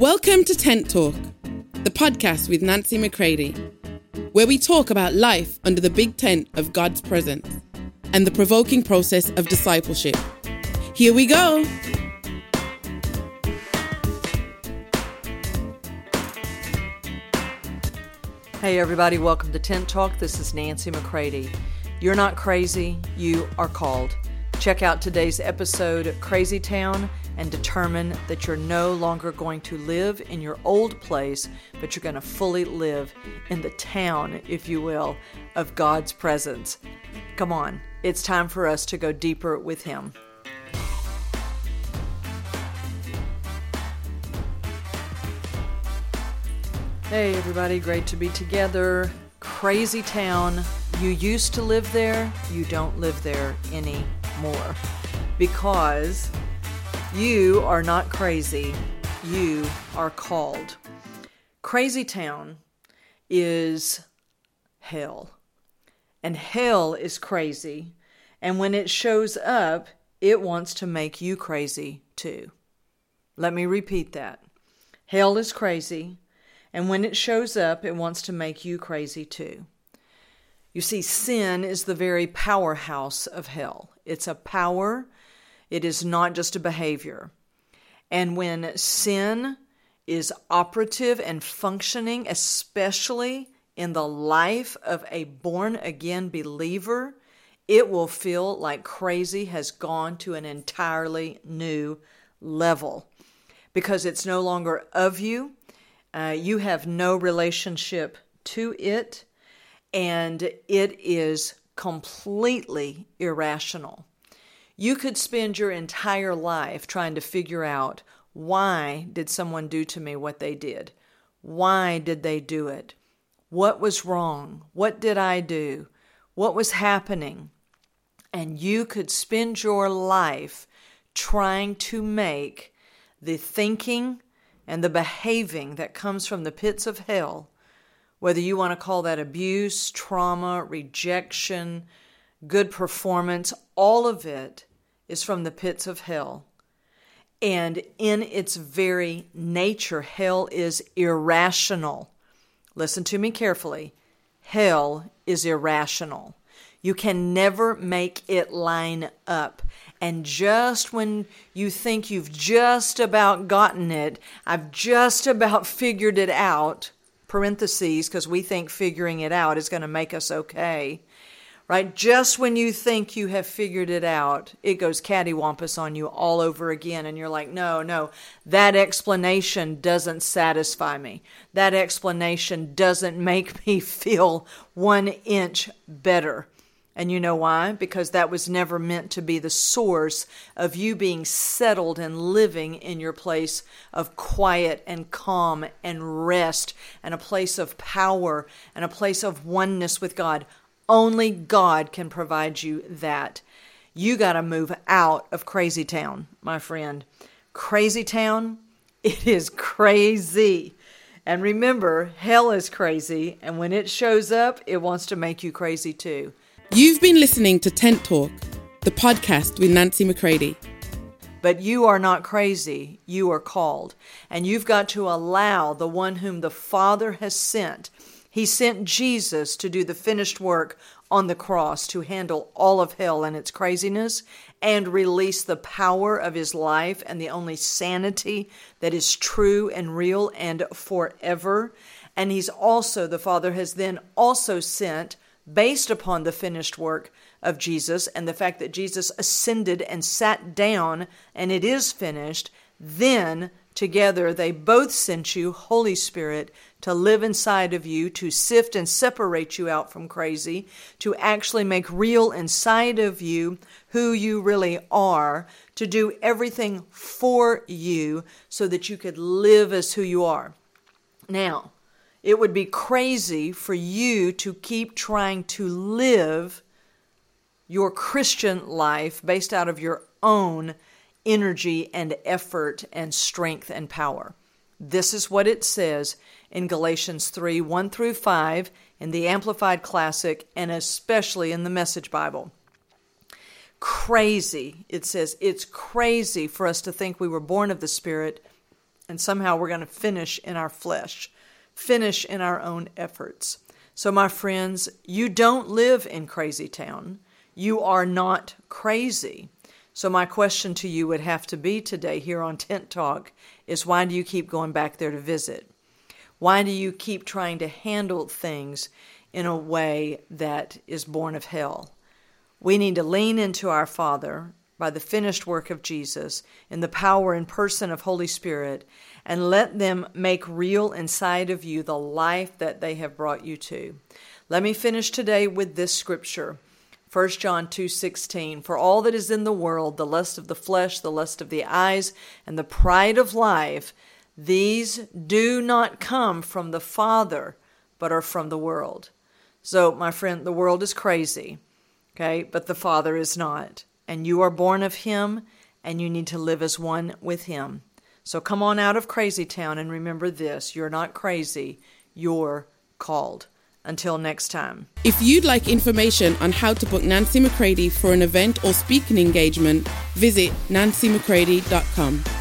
Welcome to Tent Talk, the podcast with Nancy McCready, where we talk about life under the big tent of God's presence and the provoking process of discipleship. Here we go. Hey, everybody, welcome to Tent Talk. This is Nancy McCready. You're not crazy, you are called. Check out today's episode, Crazy Town, and determine that you're no longer going to live in your old place, but you're going to fully live in the town, if you will, of God's presence. Come on, it's time for us to go deeper with Him. Hey, everybody, great to be together. Crazy town. You used to live there, you don't live there anymore because you are not crazy, you are called. Crazy town is hell, and hell is crazy, and when it shows up, it wants to make you crazy too. Let me repeat that. Hell is crazy. And when it shows up, it wants to make you crazy too. You see, sin is the very powerhouse of hell. It's a power, it is not just a behavior. And when sin is operative and functioning, especially in the life of a born again believer, it will feel like crazy has gone to an entirely new level because it's no longer of you uh, you have no relationship to it, and it is completely irrational. You could spend your entire life trying to figure out why did someone do to me what they did? Why did they do it? What was wrong? What did I do? What was happening? And you could spend your life trying to make the thinking, and the behaving that comes from the pits of hell, whether you want to call that abuse, trauma, rejection, good performance, all of it is from the pits of hell. And in its very nature, hell is irrational. Listen to me carefully. Hell is irrational. You can never make it line up. And just when you think you've just about gotten it, I've just about figured it out, parentheses, because we think figuring it out is going to make us okay, right? Just when you think you have figured it out, it goes cattywampus on you all over again. And you're like, no, no, that explanation doesn't satisfy me. That explanation doesn't make me feel one inch better. And you know why? Because that was never meant to be the source of you being settled and living in your place of quiet and calm and rest and a place of power and a place of oneness with God. Only God can provide you that. You got to move out of crazy town, my friend. Crazy town, it is crazy. And remember, hell is crazy, and when it shows up, it wants to make you crazy too. You've been listening to Tent Talk, the podcast with Nancy McCready. But you are not crazy, you are called. And you've got to allow the one whom the Father has sent. He sent Jesus to do the finished work on the cross to handle all of hell and its craziness and release the power of his life and the only sanity that is true and real and forever. And he's also, the Father has then also sent based upon the finished work of Jesus and the fact that Jesus ascended and sat down and it is finished, then together they both sent you, Holy Spirit, to live inside of you, to sift and separate you out from crazy, to actually make real inside of you who you really are, to do everything for you so that you could live as who you are. Now, it would be crazy for you to keep trying to live your Christian life based out of your own energy and effort and strength and power. This is what it says in Galatians 3 1 through 5 in the Amplified Classic and especially in the Message Bible. Crazy, it says, it's crazy for us to think we were born of the Spirit and somehow we're going to finish in our flesh, finish in our own efforts. So, my friends, you don't live in crazy town. You are not crazy. So, my question to you would have to be today here on Tent Talk is why do you keep going back there to visit? Why do you keep trying to handle things in a way that is born of hell? We need to lean into our Father by the finished work of Jesus in the power and person of Holy Spirit and let them make real inside of you the life that they have brought you to. Let me finish today with this scripture. 1 John 2:16 For all that is in the world the lust of the flesh the lust of the eyes and the pride of life these do not come from the Father, but are from the world. So, my friend, the world is crazy, okay, but the Father is not. And you are born of Him, and you need to live as one with Him. So, come on out of crazy town and remember this you're not crazy, you're called. Until next time. If you'd like information on how to book Nancy McCready for an event or speaking engagement, visit nancymccready.com.